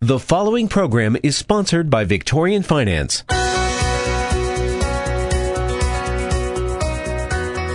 The following program is sponsored by Victorian Finance.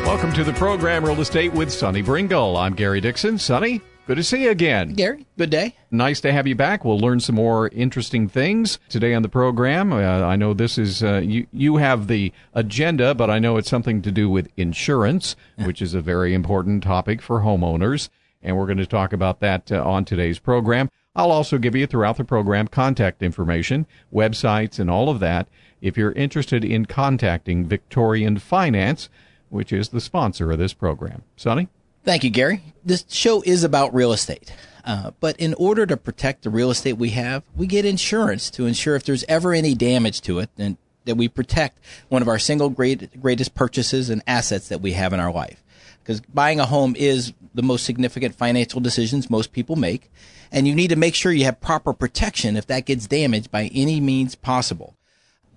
Welcome to the program Real Estate with Sonny Bringle. I'm Gary Dixon. Sonny, good to see you again. Gary, good day. Nice to have you back. We'll learn some more interesting things today on the program. Uh, I know this is uh, you. You have the agenda, but I know it's something to do with insurance, which is a very important topic for homeowners, and we're going to talk about that uh, on today's program. I'll also give you throughout the program contact information, websites, and all of that if you're interested in contacting Victorian Finance, which is the sponsor of this program. Sonny? Thank you, Gary. This show is about real estate. Uh, but in order to protect the real estate we have, we get insurance to ensure if there's ever any damage to it, and that we protect one of our single great, greatest purchases and assets that we have in our life. Because buying a home is the most significant financial decisions most people make and you need to make sure you have proper protection if that gets damaged by any means possible.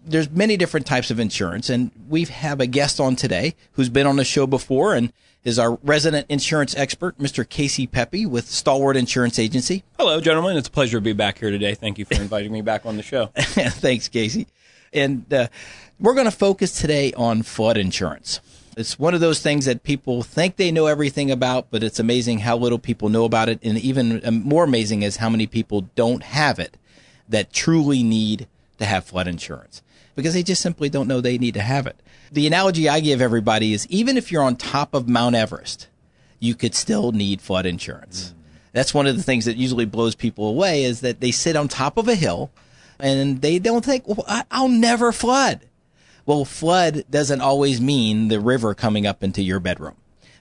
There's many different types of insurance, and we have a guest on today who's been on the show before and is our resident insurance expert, Mr. Casey Pepe with Stalwart Insurance Agency. Hello, gentlemen. It's a pleasure to be back here today. Thank you for inviting me back on the show. Thanks, Casey. And uh, we're going to focus today on flood insurance. It's one of those things that people think they know everything about, but it's amazing how little people know about it. And even um, more amazing is how many people don't have it that truly need to have flood insurance because they just simply don't know they need to have it. The analogy I give everybody is even if you're on top of Mount Everest, you could still need flood insurance. That's one of the things that usually blows people away is that they sit on top of a hill and they don't think, well, I'll never flood. Well, flood doesn't always mean the river coming up into your bedroom.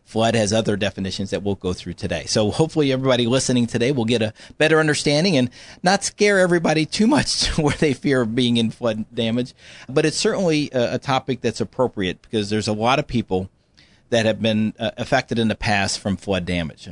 Flood has other definitions that we'll go through today. So hopefully everybody listening today will get a better understanding and not scare everybody too much to where they fear of being in flood damage. But it's certainly a, topic that's appropriate because there's a lot of people that have been uh, affected in the past from flood damage.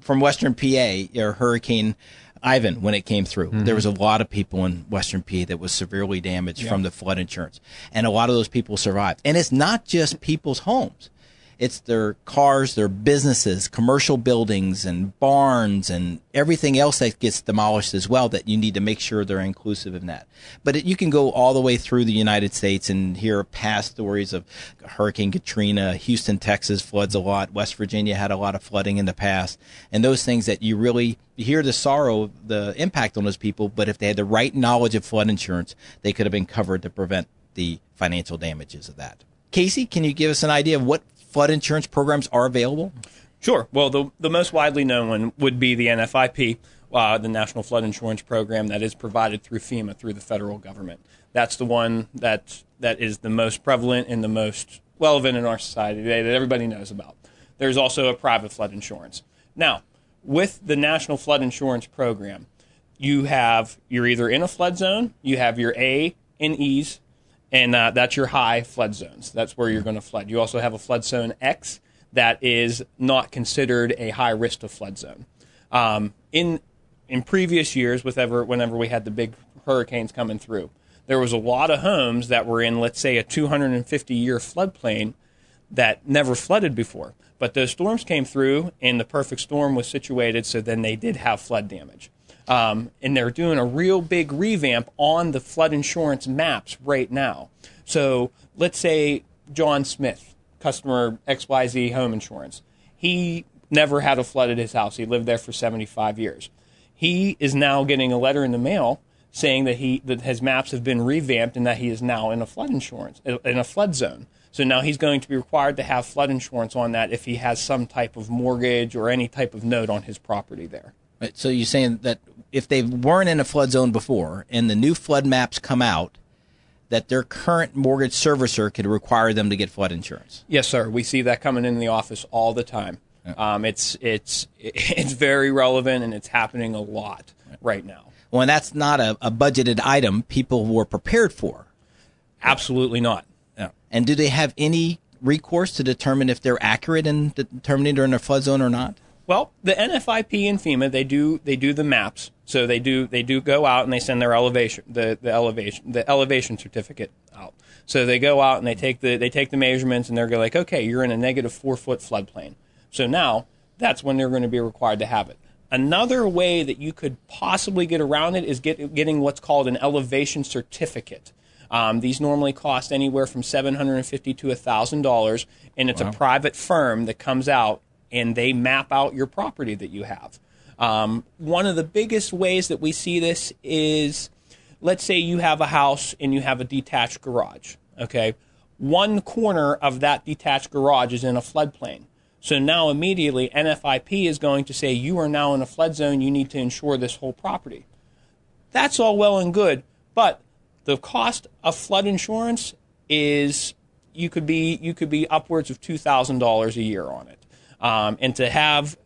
From Western PA, or Hurricane Ivan when it came through. Mm-hmm. There was a lot of people in Western PA that was severely damaged yeah. from the flood insurance, and a lot of those people survived. And it's not just people's homes. It's their cars, their businesses, commercial buildings and barns and everything else that gets demolished as well that you need to make sure they're inclusive in that. But it, you can go all the way through the United States and hear past stories of Hurricane Katrina, Houston, Texas floods a lot, West Virginia had a lot of flooding in the past, and those things that you really hear the sorrow, the impact on those people, but if they had the right knowledge of flood insurance, they could have been covered to prevent the financial damages of that. Casey, can you give us an idea of what flood insurance programs are available? Sure. Well, the, the most widely known one would be the NFIP, uh, the National Flood Insurance Program that is provided through FEMA, through the federal government. That's the one that, that is the most prevalent and the most relevant in our society today that everybody knows about. There's also a private flood insurance. Now, with the National Flood Insurance Program, you have, you're either in a flood zone, you have your A and E's, and uh, that's your high flood zones. That's where you're going to flood. You also have a flood zone X that is not considered a high risk of flood zone. Um, in in previous years, with ever, whenever we had the big hurricanes coming through, there was a lot of homes that were in, let's say, a 250 year floodplain that never flooded before. But those storms came through, and the perfect storm was situated, so then they did have flood damage. Um, and they're doing a real big revamp on the flood insurance maps right now. So let's say John Smith, customer XYZ Home Insurance, he never had a flood at his house. He lived there for 75 years. He is now getting a letter in the mail saying that he that his maps have been revamped and that he is now in a flood insurance in a flood zone. So now he's going to be required to have flood insurance on that if he has some type of mortgage or any type of note on his property there. Right. So you're saying that if they weren't in a flood zone before and the new flood maps come out, that their current mortgage servicer could require them to get flood insurance. Yes, sir. We see that coming in the office all the time. Yeah. Um, it's it's it's very relevant and it's happening a lot right now. Well, and that's not a, a budgeted item people were prepared for. Absolutely not. Yeah. And do they have any recourse to determine if they're accurate in determining they're in a flood zone or not? Well, the NFIP and FEMA they do they do the maps. So they do they do go out and they send their elevation the, the elevation the elevation certificate out. So they go out and they take the they take the measurements and they're like, okay, you're in a negative four foot floodplain. So now that's when they're going to be required to have it. Another way that you could possibly get around it is get, getting what's called an elevation certificate. Um, these normally cost anywhere from seven hundred and fifty to thousand dollars, and it's wow. a private firm that comes out and they map out your property that you have. Um, one of the biggest ways that we see this is, let's say you have a house and you have a detached garage. Okay, one corner of that detached garage is in a floodplain. So now immediately NFIP is going to say you are now in a flood zone. You need to insure this whole property. That's all well and good, but the cost of flood insurance is you could be you could be upwards of two thousand dollars a year on it, um, and to have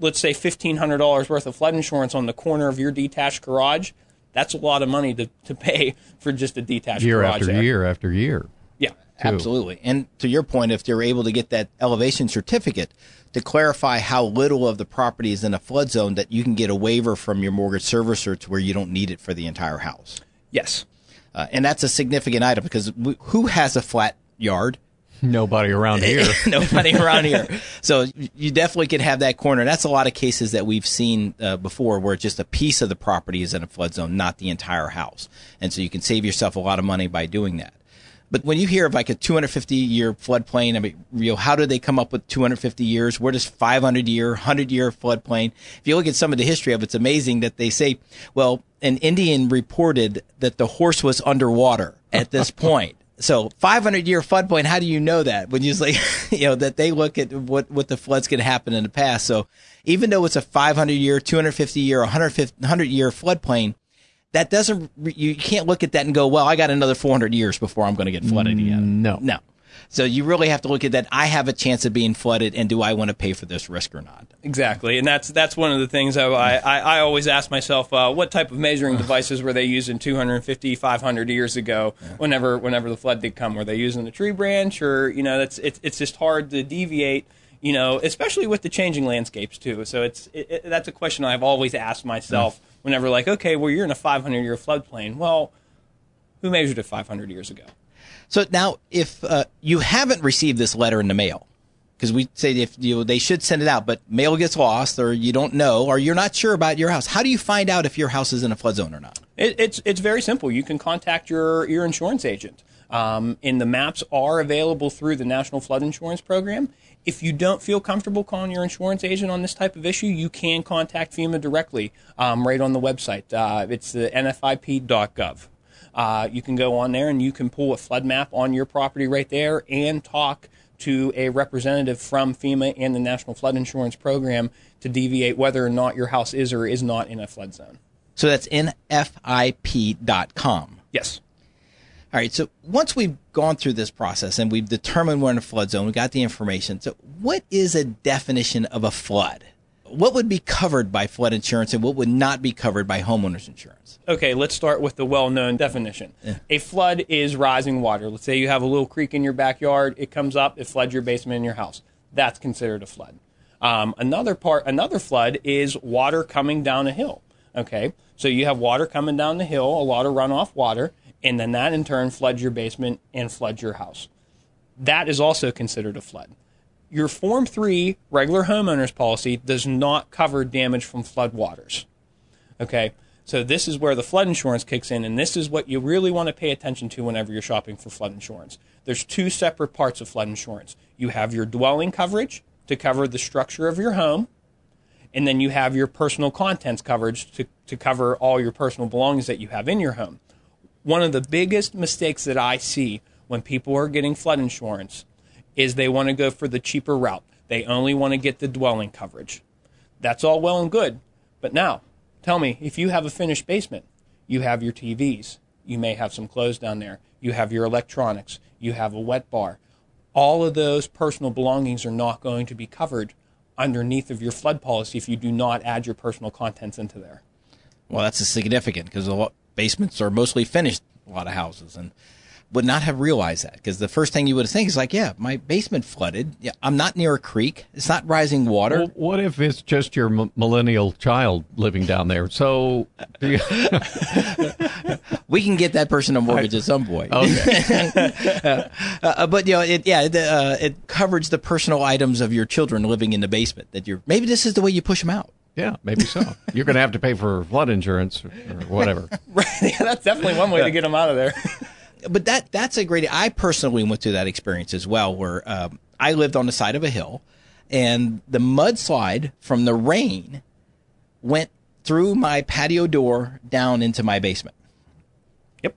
let's say fifteen hundred dollars worth of flood insurance on the corner of your detached garage, that's a lot of money to, to pay for just a detached year garage. after there. year after year. Yeah, too. absolutely. And to your point, if they're able to get that elevation certificate to clarify how little of the property is in a flood zone, that you can get a waiver from your mortgage servicer to where you don't need it for the entire house. Yes. Uh, and that's a significant item because who has a flat yard? Nobody around here. Nobody around here. So you definitely can have that corner. That's a lot of cases that we've seen uh, before where just a piece of the property is in a flood zone, not the entire house. And so you can save yourself a lot of money by doing that. But when you hear of like a 250 year floodplain, I mean, you know, how do they come up with 250 years? Where does 500 year, 100 year floodplain? If you look at some of the history of it, it's amazing that they say, well, an Indian reported that the horse was underwater at this point. So 500 year flood floodplain, how do you know that? When you say, you know, that they look at what, what the floods could happen in the past. So even though it's a 500 year, 250 year, 100 year floodplain, that doesn't you can't look at that and go, well, I got another 400 years before I'm going to get flooded again. No, no. So you really have to look at that. I have a chance of being flooded, and do I want to pay for this risk or not? Exactly, and that's that's one of the things I I, I always ask myself: uh, what type of measuring devices were they using 250, 500 years ago? Yeah. Whenever whenever the flood did come, were they using a tree branch, or you know, that's it's it's just hard to deviate. You know, especially with the changing landscapes too. So it's it, it, that's a question I've always asked myself whenever like, okay, well, you're in a 500 year floodplain. Well, who measured it 500 years ago? So now, if uh, you haven't received this letter in the mail, because we say if you they should send it out, but mail gets lost, or you don't know, or you're not sure about your house. How do you find out if your house is in a flood zone or not? It, it's it's very simple. You can contact your your insurance agent. Um, and the maps are available through the National Flood Insurance Program. If you don't feel comfortable calling your insurance agent on this type of issue, you can contact FEMA directly um, right on the website. Uh, it's the nfip.gov. Uh, you can go on there and you can pull a flood map on your property right there and talk to a representative from FEMA and the National Flood Insurance Program to deviate whether or not your house is or is not in a flood zone. So that's nfip.com. Yes. All right. So once we've gone through this process and we've determined we're in a flood zone, we got the information. So what is a definition of a flood? What would be covered by flood insurance and what would not be covered by homeowners insurance? Okay, let's start with the well-known definition. Yeah. A flood is rising water. Let's say you have a little creek in your backyard, it comes up, it floods your basement in your house. That's considered a flood. Um, another part, another flood is water coming down a hill. Okay, so you have water coming down the hill, a lot of runoff water, and then that in turn floods your basement and floods your house. That is also considered a flood. Your Form 3 regular homeowners policy does not cover damage from flood waters. Okay? So this is where the flood insurance kicks in, and this is what you really want to pay attention to whenever you're shopping for flood insurance. There's two separate parts of flood insurance. You have your dwelling coverage to cover the structure of your home, and then you have your personal contents coverage to, to cover all your personal belongings that you have in your home one of the biggest mistakes that I see when people are getting flood insurance is they want to go for the cheaper route. They only want to get the dwelling coverage. That's all well and good. But now, tell me, if you have a finished basement, you have your TVs, you may have some clothes down there, you have your electronics, you have a wet bar. All of those personal belongings are not going to be covered underneath of your flood policy if you do not add your personal contents into there. Well, that's significant because basements are mostly finished, a lot of houses, and would not have realized that because the first thing you would think is like, yeah, my basement flooded. Yeah, I'm not near a creek. It's not rising water. Well, what if it's just your m- millennial child living down there? So you- we can get that person a mortgage I, at some point. Okay. uh, but you know, it, yeah, it, uh, it covers the personal items of your children living in the basement. That you're maybe this is the way you push them out. Yeah, maybe so. You're going to have to pay for flood insurance or, whatever. Right. Yeah, that's definitely one way to get them out of there. But that that's a great. I personally went through that experience as well, where um, I lived on the side of a hill, and the mudslide from the rain went through my patio door down into my basement. Yep.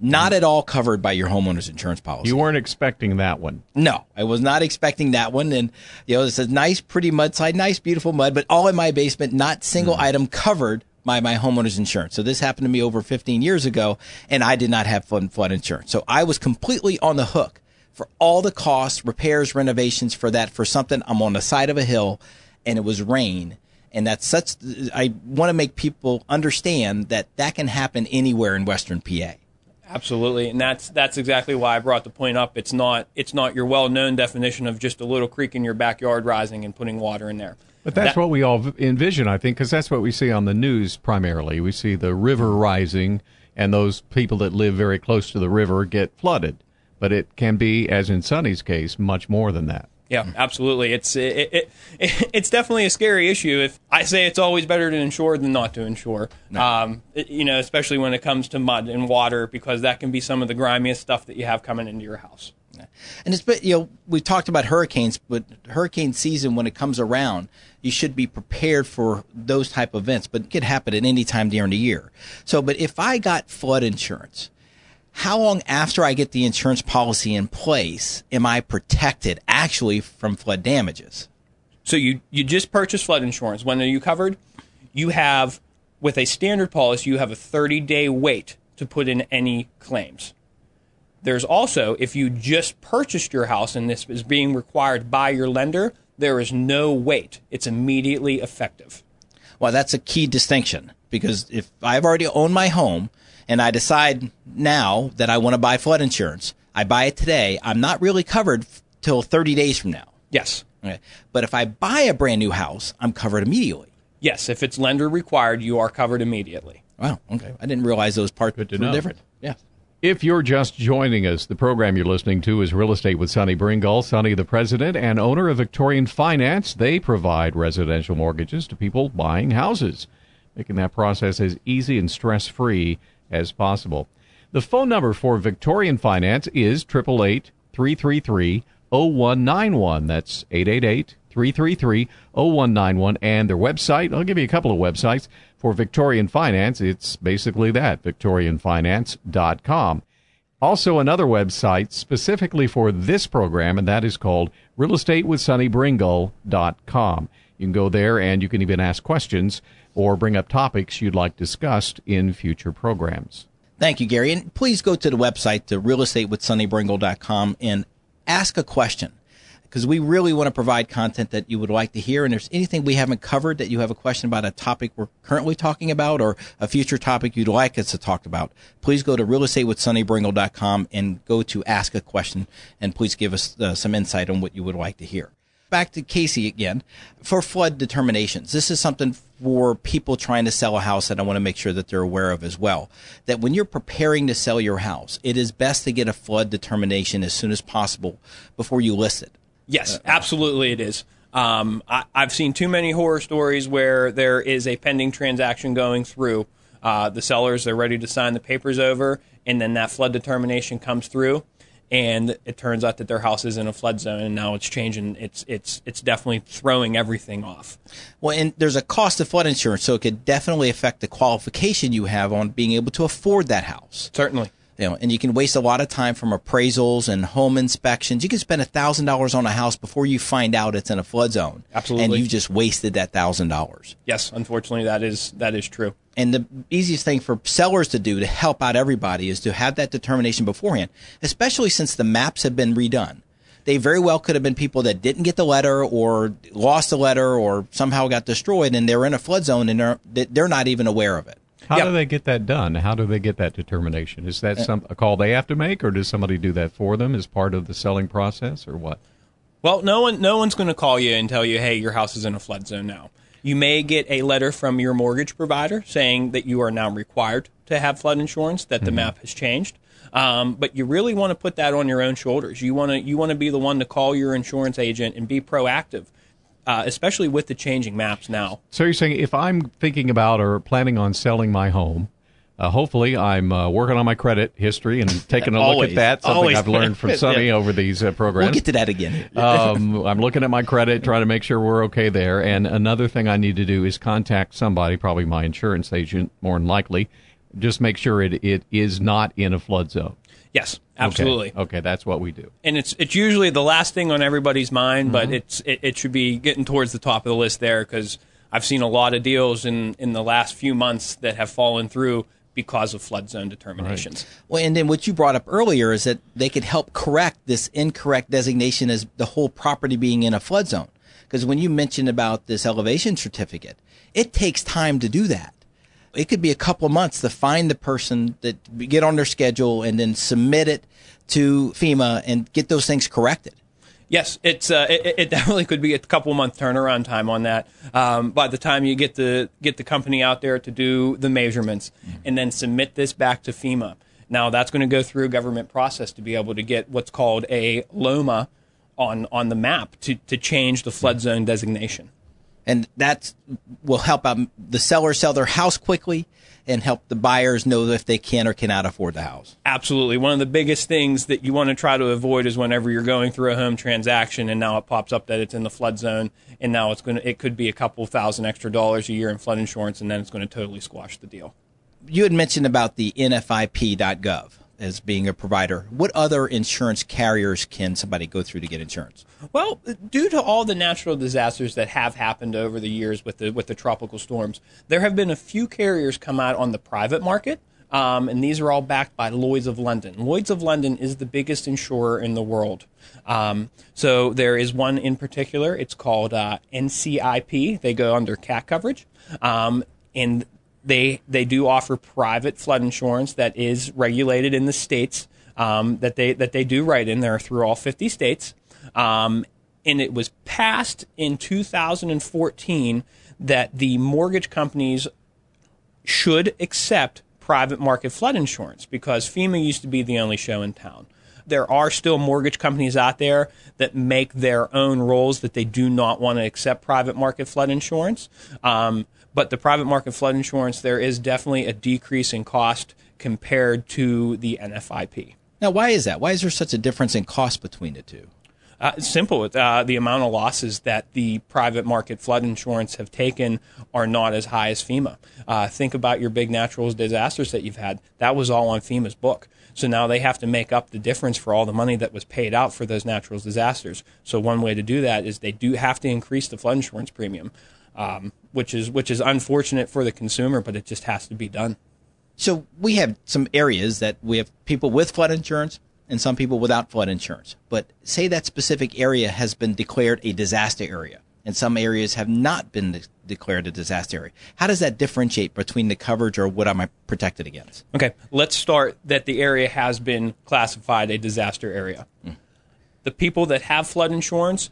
Not at all covered by your homeowner's insurance policy. You weren't expecting that one. No, I was not expecting that one. And, you know, it's a nice, pretty mudslide, nice, beautiful mud, but all in my basement, not single item covered by my homeowner's insurance. So this happened to me over 15 years ago, and I did not have flood, flood insurance. So I was completely on the hook for all the costs, repairs, renovations for that, for something I'm on the side of a hill and it was rain. And that's such, I want to make people understand that that can happen anywhere in Western PA. Absolutely, and that's that's exactly why I brought the point up. It's not it's not your well-known definition of just a little creek in your backyard rising and putting water in there. But that's That- what we all envision, I think, because that's what we see on the news primarily. We see the river rising, and those people that live very close to the river get flooded. But it can be, as in Sonny's case, much more than that. Yeah, absolutely. It's it, it, it it's definitely a scary issue. If I say it's always better to insure than not to insure, um, it- you know, especially when it comes to mud and water, because that can be some of the grimiest stuff that you have coming into your house. And it's but you know we've talked about hurricanes, but hurricane season when it comes around, you should be prepared for those type of events. But it could happen at any time during the year. So, but if I got flood insurance, how long after I get the insurance policy in place am I protected actually from flood damages? So you you just purchased flood insurance. When are you covered? You have with a standard policy, you have a 30 day wait to put in any claims. There's also if you just purchased your house and this is being required by your lender, there is no wait. It's immediately effective. Well, that's a key distinction because if I've already owned my home and I decide now that I want to buy flood insurance, I buy it today. I'm not really covered till 30 days from now. Yes. Okay. But if I buy a brand new house, I'm covered immediately. Yes, if it's lender required, you are covered immediately. Wow. Okay. I didn't realize those parts Good to were know. different. If you're just joining us, the program you're listening to is Real Estate with Sonny Bringle. Sonny, the president and owner of Victorian Finance, they provide residential mortgages to people buying houses, making that process as easy and stress free as possible. The phone number for Victorian Finance is 888 333 0191. That's 888 333 0191. And their website, I'll give you a couple of websites for Victorian Finance. It's basically that, victorianfinance.com. Also, another website specifically for this program, and that is called realestatewithsonnybringle.com. You can go there and you can even ask questions or bring up topics you'd like discussed in future programs. Thank you, Gary. And please go to the website, to realestatewithsonnybringle.com, and ask a question because we really want to provide content that you would like to hear. And if there's anything we haven't covered that you have a question about a topic we're currently talking about or a future topic you'd like us to talk about, please go to realestatewithsonnybringle.com and go to ask a question and please give us uh, some insight on what you would like to hear back to Casey again for flood determinations. This is something for people trying to sell a house that I want to make sure that they're aware of as well. That when you're preparing to sell your house, it is best to get a flood determination as soon as possible before you list it. Yes, absolutely it is. Um, I, I've seen too many horror stories where there is a pending transaction going through. Uh, the sellers are ready to sign the papers over, and then that flood determination comes through, and it turns out that their house is in a flood zone, and now it's changing. It's it's it's definitely throwing everything off. Well, and there's a cost of flood insurance, so it could definitely affect the qualification you have on being able to afford that house. Certainly. You know, and you can waste a lot of time from appraisals and home inspections. You can spend a thousand dollars on a house before you find out it's in a flood zone. Absolutely. And you've just wasted that thousand dollars. Yes, unfortunately, that is that is true. And the easiest thing for sellers to do to help out everybody is to have that determination beforehand, especially since the maps have been redone. They very well could have been people that didn't get the letter or lost the letter or somehow got destroyed and they're in a flood zone and they're, they're not even aware of it. How Yeah. do they get that done? How do they get that determination? Is that some a call they have to make, or does somebody do that for them as part of the selling process, or what? Well, no one no one's going to call you and tell you, "Hey, your house is in a flood zone now." You may get a letter from your mortgage provider saying that you are now required to have flood insurance, that the map has changed. Um, but you really want to put that on your own shoulders. You want to you want to be the one to call your insurance agent and be proactive. Uh, especially with the changing maps now. So you're saying if I'm thinking about or planning on selling my home, uh, hopefully, I'm uh, working on my credit history and taking a look at that. Something Always. I've learned from Sonny over these uh, programs. We'll get to that again. um, I'm looking at my credit, trying to make sure we're okay there. And another thing I need to do is contact somebody, probably my insurance agent, more than likely. Just make sure it, it is not in a flood zone. Yes, absolutely. Okay, that's what we do. and it's it's usually the last thing on everybody's mind, but Mm-hmm. it's it, it should be getting towards the top of the list there because I've seen a lot of deals in in the last few months that have fallen through because of flood zone determinations. Well, and then what you brought up earlier is that they could help correct this incorrect designation as the whole property being in a flood zone. Because when you mentioned about this elevation certificate, it takes time to do that. It could be a couple of months to find the person that get on their schedule and then submit it to FEMA and get those things corrected. Yes, it's uh, it, it definitely could be a couple month turnaround time on that. Um, by the time you get the get the company out there to do the measurements and then submit this back to FEMA. Now that's going to go through a government process to be able to get what's called a LOMA on on the map to to change the flood zone designation. And that will help out the sellers sell their house quickly and help the buyers know if they can or cannot afford the house. Absolutely. One of the biggest things that you want to try to avoid is whenever you're going through a home transaction and now it pops up that it's in the flood zone and now it's going to it could be a couple thousand extra dollars a year in flood insurance and then it's going to totally squash the deal. You had mentioned about the NFIP.gov as being a provider. What other insurance carriers can somebody go through to get insurance? Well, due to all the natural disasters that have happened over the years with the with the tropical storms, there have been a few carriers come out on the private market. Um, and these are all backed by Lloyd's of London. Lloyd's of London is the biggest insurer in the world. Um, so there is one in particular. It's called uh, NCIP. They go under cat coverage, um, and they they do offer private flood insurance that is regulated in the states um, that they that they do write in. They're through all 50 states. Um, and it was passed in 2014 that the mortgage companies should accept private market flood insurance because FEMA used to be the only show in town. There are still mortgage companies out there that make their own rules that they do not want to accept private market flood insurance. Um, but the private market flood insurance, there is definitely a decrease in cost compared to the NFIP. Now, why is that? Why is there such a difference in cost between the two? Uh, it's simple. Uh, the amount of losses that the private market flood insurance have taken are not as high as FEMA. Uh, think about your big natural disasters that you've had. That was all on FEMA's book. So now they have to make up the difference for all the money that was paid out for those natural disasters. So one way to do that is they do have to increase the flood insurance premium, um, which is which is unfortunate for the consumer, but it just has to be done. So we have some areas that we have people with flood insurance and some people without flood insurance. But say that specific area has been declared a disaster area and some areas have not been de- declared a disaster area. How does that differentiate between the coverage or what am I protected against? Okay, let's start that the area has been classified a disaster area. Mm. The people that have flood insurance,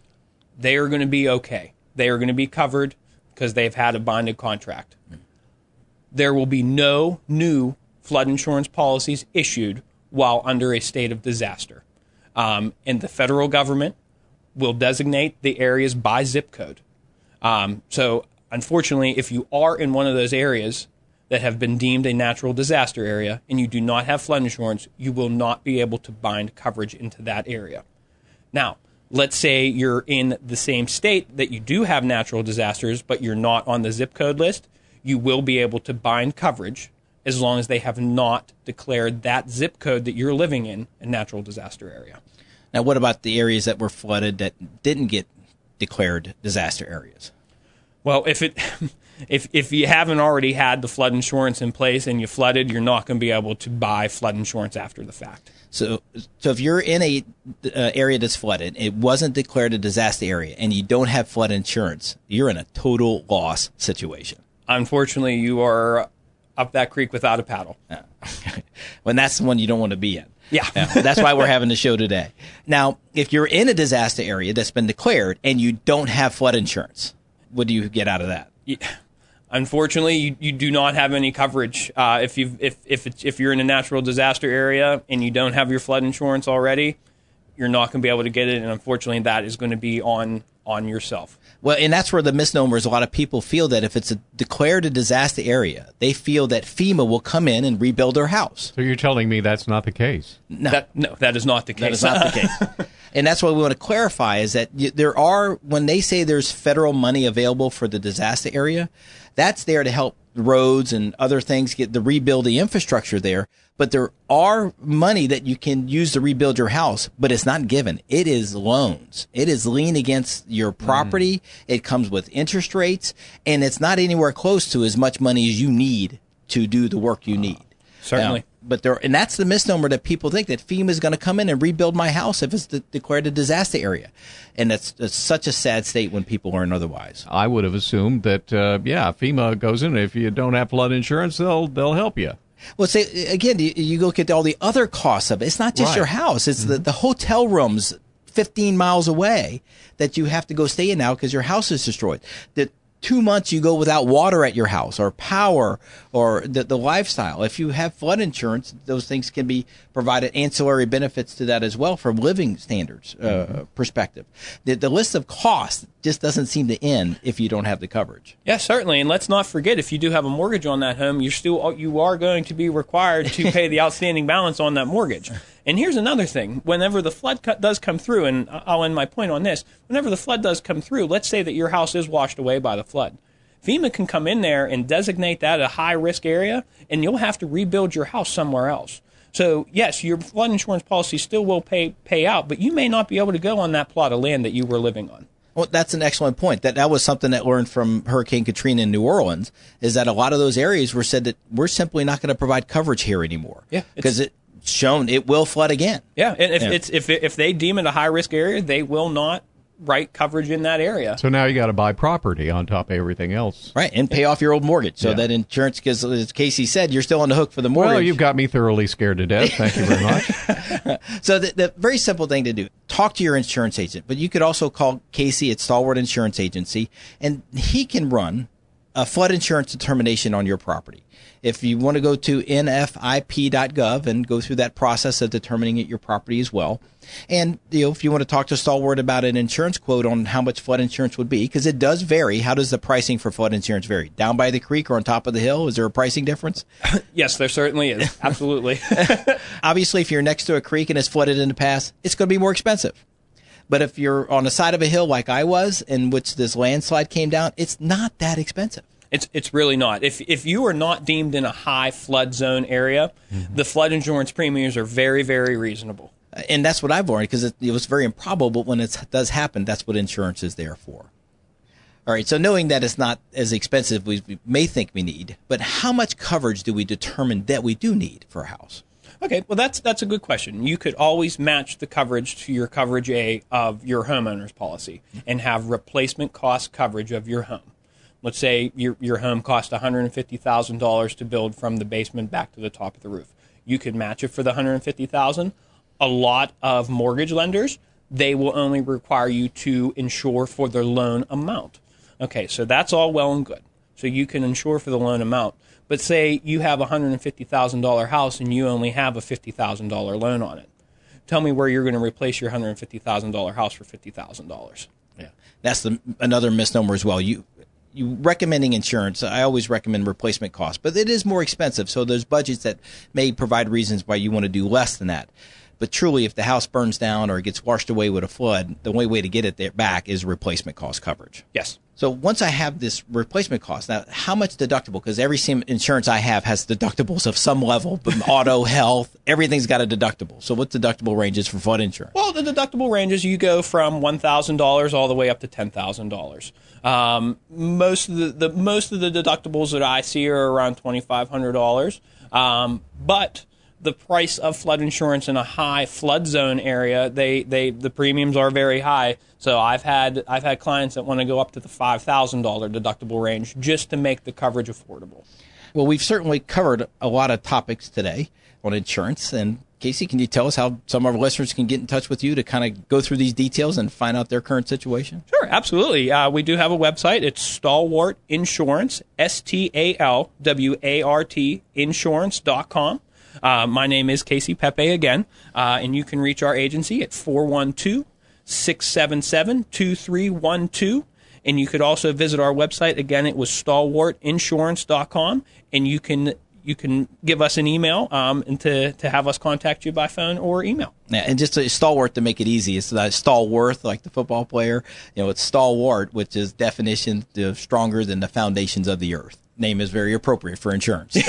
they are going to be okay. They are going to be covered because they've had a bonded contract. There will be no new flood insurance policies issued while under a state of disaster. Um, and the federal government will designate the areas by zip code. Um, so, unfortunately, if you are in one of those areas that have been deemed a natural disaster area and you do not have flood insurance, you will not be able to bind coverage into that area. Now, let's say you're in the same state that you do have natural disasters, but you're not on the zip code list, you will be able to bind coverage as long as they have not declared that zip code that you're living in a natural disaster area. Now, what about the areas that were flooded that didn't get declared disaster areas? Well, if it if if you haven't already had the flood insurance in place and you flooded, you're not going to be able to buy flood insurance after the fact. So, so if you're in a uh, area that's flooded, it wasn't declared a disaster area, and you don't have flood insurance, you're in a total loss situation. Unfortunately, you are up that creek without a paddle. when that's the one you don't want to be in. Yeah. that's why we're having the show today. Now, if you're in a disaster area that's been declared and you don't have flood insurance, what do you get out of that? Yeah. Unfortunately, you, you do not have any coverage uh, if you if if it's, if you're in a natural disaster area and you don't have your flood insurance already. You're not going to be able to get it, and unfortunately, that is going to be on on yourself. Well, and that's where the misnomer is. A lot of people feel that if it's a declared a disaster area, they feel that FEMA will come in and rebuild their house. So you're telling me that's not the case? No, That, no, that is not the case. that is not the case. And that's what we want to clarify is that there are, when they say there's federal money available for the disaster area, that's there to help roads and other things get the rebuild the infrastructure there. But there are money that you can use to rebuild your house, but it's not given. It is loans. It is lean against your mm. property. It comes with interest rates and it's not anywhere close to as much money as you need to do the work you uh, need. Certainly. Now, but there, and that's the misnomer that people think that FEMA is going to come in and rebuild my house if it's de- declared a disaster area, and that's, that's such a sad state when people learn otherwise. I would have assumed that, uh, yeah, FEMA goes in. If you don't have flood insurance, they'll they'll help you. Well, say again, you, you look at all the other costs of it. It's not just Right. your house; it's the the hotel rooms 15 miles away that you have to go stay in now because your house is destroyed. The two months you go without water at your house or power or the, the lifestyle. If you have flood insurance, those things can be provided ancillary benefits to that as well from living standards uh, perspective. The, the list of costs just doesn't seem to end if you don't have the coverage. Yeah, certainly. And let's not forget, if you do have a mortgage on that home, you're still you are going to be required to pay the outstanding balance on that mortgage. And here's another thing: whenever the flood cut does come through, and I'll end my point on this. Whenever the flood does come through, let's say that your house is washed away by the flood. FEMA can come in there and designate that a high risk area, and you'll have to rebuild your house somewhere else. So yes, your flood insurance policy still will pay pay out, but you may not be able to go on that plot of land that you were living on. Well, that's an excellent point. That that was something that learned from Hurricane Katrina in New Orleans is that a lot of those areas were said that we're simply not going to provide coverage here anymore. Yeah, because it's shown it will flood again. Yeah, and if Yeah. it's if if they deem it a high risk area, they will not write coverage in that area. So now you got to buy property on top of everything else. Right, and pay off your old mortgage so Yeah. that insurance, because as Casey said, you're still on the hook for the mortgage. Well, you've got me thoroughly scared to death. Thank you very much. So the, the very simple thing to do, talk to your insurance agent, but you could also call Casey at Stalwart Insurance Agency and he can run a flood insurance determination on your property. If you want to go to nfip.gov and go through that process of determining it your property as well. And you know, if you want to talk to Stalwart about an insurance quote on how much flood insurance would be, because it does vary. How does the pricing for flood insurance vary? Down by the creek or on top of the hill? Is there a pricing difference? Yes, there certainly is. Absolutely. Obviously, if you're next to a creek and it's flooded in the past, it's going to be more expensive. But if you're on the side of a hill like I was, in which this landslide came down, it's not that expensive. It's it's really not. If if you are not deemed in a high flood zone area, mm-hmm. the flood insurance premiums are very very reasonable. And that's what I've learned because it, it was very improbable, but when it does happen, that's what insurance is there for. All right, so knowing that it's not as expensive as we may think we need, but how much coverage do we determine that we do need for a house? Okay, well that's that's a good question. You could always match the coverage to your coverage A of your homeowner's policy and have replacement cost coverage of your home. Let's say your your home cost $150,000 to build from the basement back to the top of the roof. You could match it for the 150,000. A lot of mortgage lenders, they will only require you to insure for their loan amount. Okay, so that's all well and good. So you can insure for the loan amount. But say you have a $150,000 house and you only have a $50,000 loan on it. Tell me where you're going to replace your $150,000 house for $50,000. Yeah, that's the another misnomer as well. You you recommending insurance. I always recommend replacement cost, but it is more expensive. So there's budgets that may provide reasons why you want to do less than that. But truly, if the house burns down or gets washed away with a flood, the only way to get it there back is replacement cost coverage. Yes. So once I have this replacement cost, now how much deductible? Because every insurance I have has deductibles of some level, but auto, health, everything's got a deductible. So what deductible ranges for flood insurance? Well, the deductible ranges you go from one thousand dollars all the way up to ten thousand dollars. Um, most of the, the most of the deductibles that I see are around twenty five hundred dollars. Um, but the price of flood insurance in a high flood zone area, they, they the premiums are very high. So I've had I've had clients that want to go up to the five thousand dollar deductible range just to make the coverage affordable. Well, we've certainly covered a lot of topics today on insurance. And Casey, can you tell us how some of our listeners can get in touch with you to kind of go through these details and find out their current situation? Sure, absolutely. Uh, we do have a website. It's Stalwart Insurance, S T A L W A R T insurance.com. Uh, my name is Casey Pepe again, uh, and you can reach our agency at 412 677 2312. And you could also visit our website. Again, it was stalwartinsurance.com. And you can you can give us an email um, and to, to have us contact you by phone or email. Yeah, and just a stalwart to make it easy. It's uh, Stallworth, like the football player. You know, it's stalwart, which is definition of stronger than the foundations of the earth. Name is very appropriate for insurance.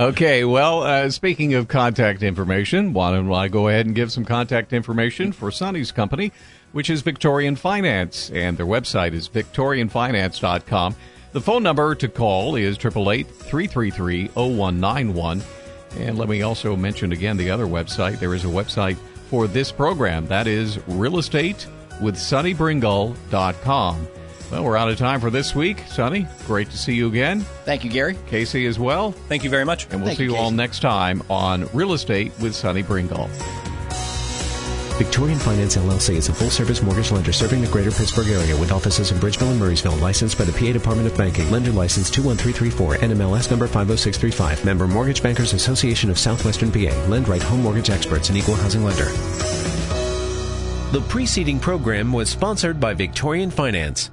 okay, well, uh, speaking of contact information, why don't I go ahead and give some contact information for Sonny's company, which is Victorian Finance, and their website is victorianfinance.com. The phone number to call is 888 333 0191. And let me also mention again the other website. There is a website for this program. That is realestatewithsonnybringle.com. Well, we're out of time for this week. Sonny, great to see you again. Thank you, Gary. Casey as well. Thank you very much. And we'll Thank see you, you all next time on Real Estate with Sonny Bringle. Victorian Finance LLC is a full service mortgage lender serving the greater Pittsburgh area with offices in Bridgeville and Murrysville, licensed by the PA Department of Banking. Lender license 21334, NMLS number 50635. Member Mortgage Bankers Association of Southwestern PA. Lend right home mortgage experts and equal housing lender. The preceding program was sponsored by Victorian Finance.